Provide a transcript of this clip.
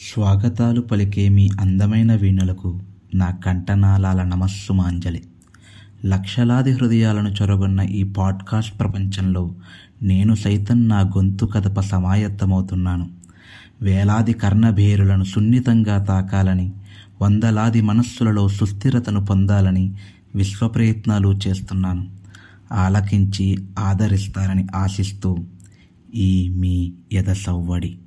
స్వాగతాలు పలికే మీ అందమైన వీణులకు నా కంఠనాళాల నమస్సుమాంజలి. లక్షలాది హృదయాలను చొరగొన్న ఈ పాడ్కాస్ట్ ప్రపంచంలో నేను సైతం నా గొంతు కదప సమాయత్తమవుతున్నాను. వేలాది కర్ణభేరులను సున్నితంగా తాకాలని వందలాది మనస్సులలో సుస్థిరతను పొందాలని విశ్వ ప్రయత్నాలు చేస్తున్నాను. ఆలకించి ఆదరిస్తారని ఆశిస్తూ ఈ మీ యద సవ్వడి